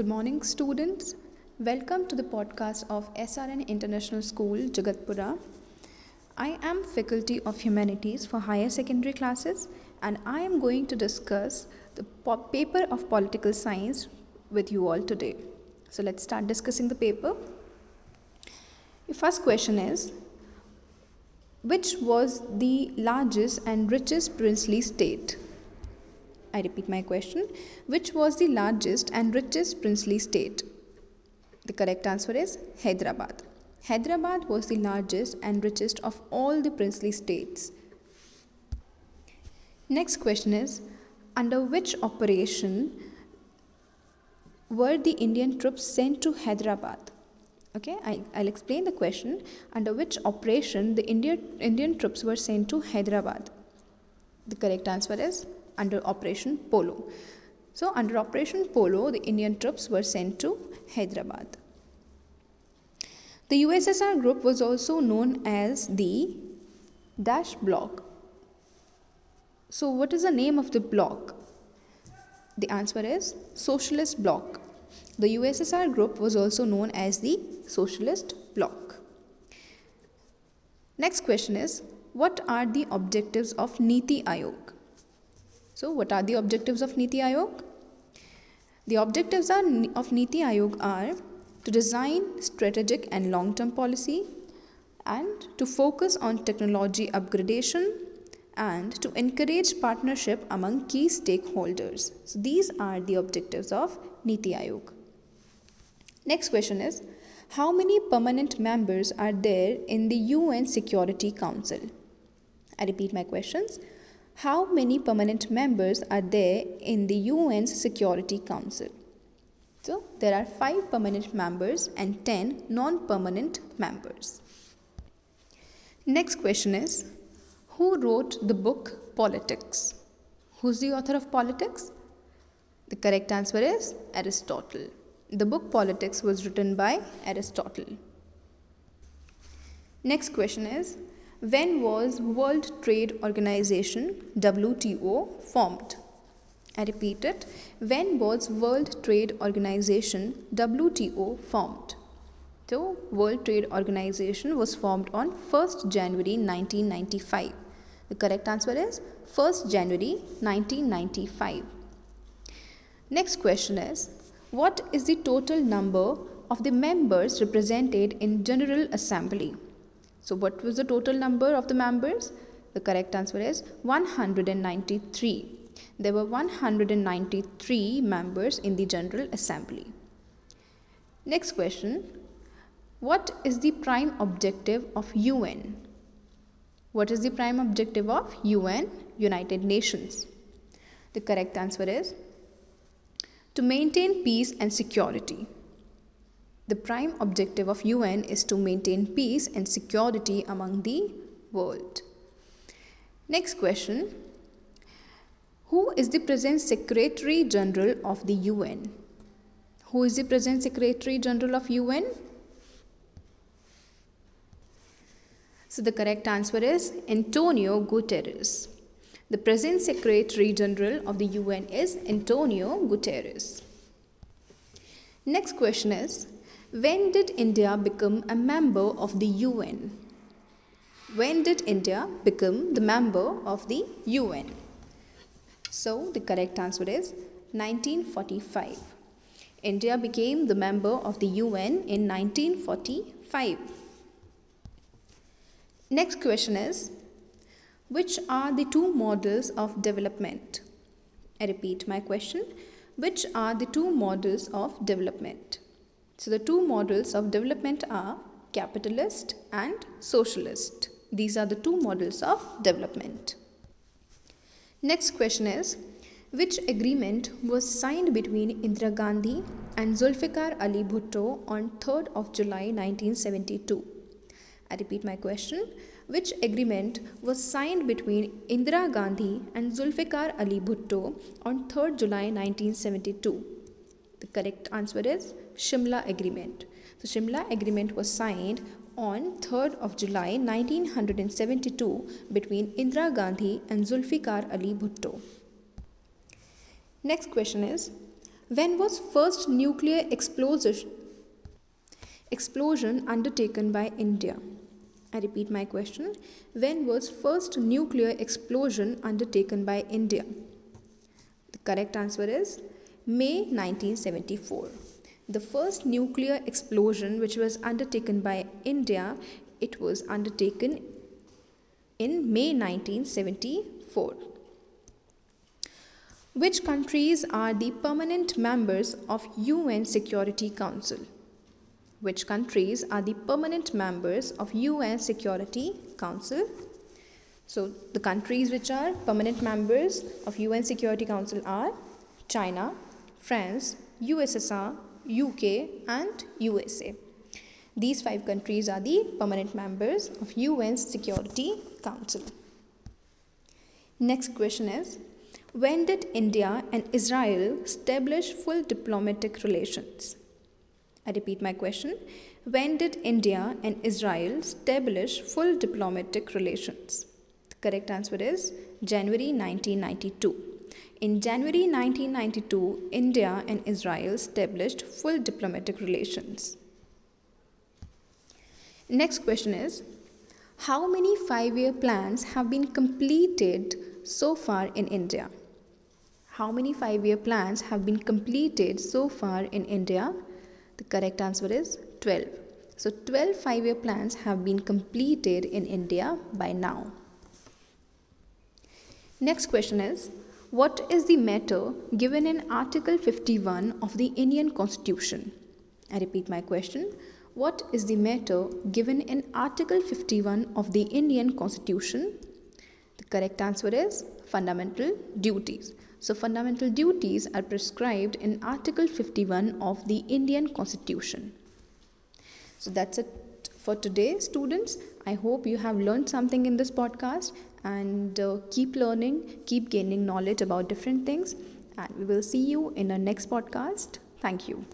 Good morning, students. Welcome to the podcast of SRN International School, Jagatpura. I am Faculty of Humanities for higher secondary classes, and I am going to discuss the paper of political science with you all today. So, let's start discussing the paper. The first question is Which was the largest and richest princely state? I repeat my question. Which was the largest and richest princely state? The correct answer is Hyderabad. Hyderabad was the largest and richest of all the princely states. Next question is Under which operation were the Indian troops sent to Hyderabad? Okay, I, I'll explain the question. Under which operation the Indian, Indian troops were sent to Hyderabad? The correct answer is under Operation Polo. So, under Operation Polo, the Indian troops were sent to Hyderabad. The USSR group was also known as the Dash Block. So, what is the name of the block? The answer is Socialist Bloc. The USSR group was also known as the Socialist Bloc. Next question is What are the objectives of Niti Aayog? So, what are the objectives of Niti Aayog? The objectives are, of Niti Aayog are to design strategic and long term policy and to focus on technology upgradation and to encourage partnership among key stakeholders. So, these are the objectives of Niti Aayog. Next question is How many permanent members are there in the UN Security Council? I repeat my questions. How many permanent members are there in the UN's Security Council? So, there are 5 permanent members and 10 non permanent members. Next question is Who wrote the book Politics? Who's the author of Politics? The correct answer is Aristotle. The book Politics was written by Aristotle. Next question is when was World Trade Organization WTO formed? I repeat it. When was World Trade Organization WTO formed? So, World Trade Organization was formed on 1st January 1995. The correct answer is 1st January 1995. Next question is What is the total number of the members represented in General Assembly? So, what was the total number of the members? The correct answer is 193. There were 193 members in the General Assembly. Next question What is the prime objective of UN? What is the prime objective of UN, United Nations? The correct answer is to maintain peace and security. The prime objective of UN is to maintain peace and security among the world. Next question Who is the present Secretary General of the UN? Who is the present Secretary General of UN? So the correct answer is Antonio Guterres. The present Secretary General of the UN is Antonio Guterres. Next question is when did India become a member of the UN? When did India become the member of the UN? So the correct answer is 1945. India became the member of the UN in 1945. Next question is Which are the two models of development? I repeat my question. Which are the two models of development? So, the two models of development are capitalist and socialist. These are the two models of development. Next question is Which agreement was signed between Indira Gandhi and Zulfikar Ali Bhutto on 3rd of July 1972? I repeat my question. Which agreement was signed between Indira Gandhi and Zulfikar Ali Bhutto on 3rd July 1972? The correct answer is Shimla Agreement. The Shimla Agreement was signed on 3rd of July 1972 between Indira Gandhi and Zulfikar Ali Bhutto. Next question is When was first nuclear explosion explosion undertaken by India? I repeat my question. When was first nuclear explosion undertaken by India? The correct answer is May 1974. The first nuclear explosion which was undertaken by India, it was undertaken in May 1974. Which countries are the permanent members of UN Security Council? Which countries are the permanent members of UN Security Council? So the countries which are permanent members of UN Security Council are China, France, USSR, UK and USA. These five countries are the permanent members of UN Security Council. Next question is When did India and Israel establish full diplomatic relations? I repeat my question. When did India and Israel establish full diplomatic relations? The correct answer is January 1992. In January 1992, India and Israel established full diplomatic relations. Next question is How many five year plans have been completed so far in India? How many five year plans have been completed so far in India? The correct answer is 12. So 12 five-year plans have been completed in India by now. Next question is what is the matter given in Article 51 of the Indian Constitution? I repeat my question. What is the matter given in Article 51 of the Indian Constitution? The correct answer is fundamental duties. So, fundamental duties are prescribed in Article 51 of the Indian Constitution. So, that's it for today, students. I hope you have learned something in this podcast and uh, keep learning, keep gaining knowledge about different things. And we will see you in our next podcast. Thank you.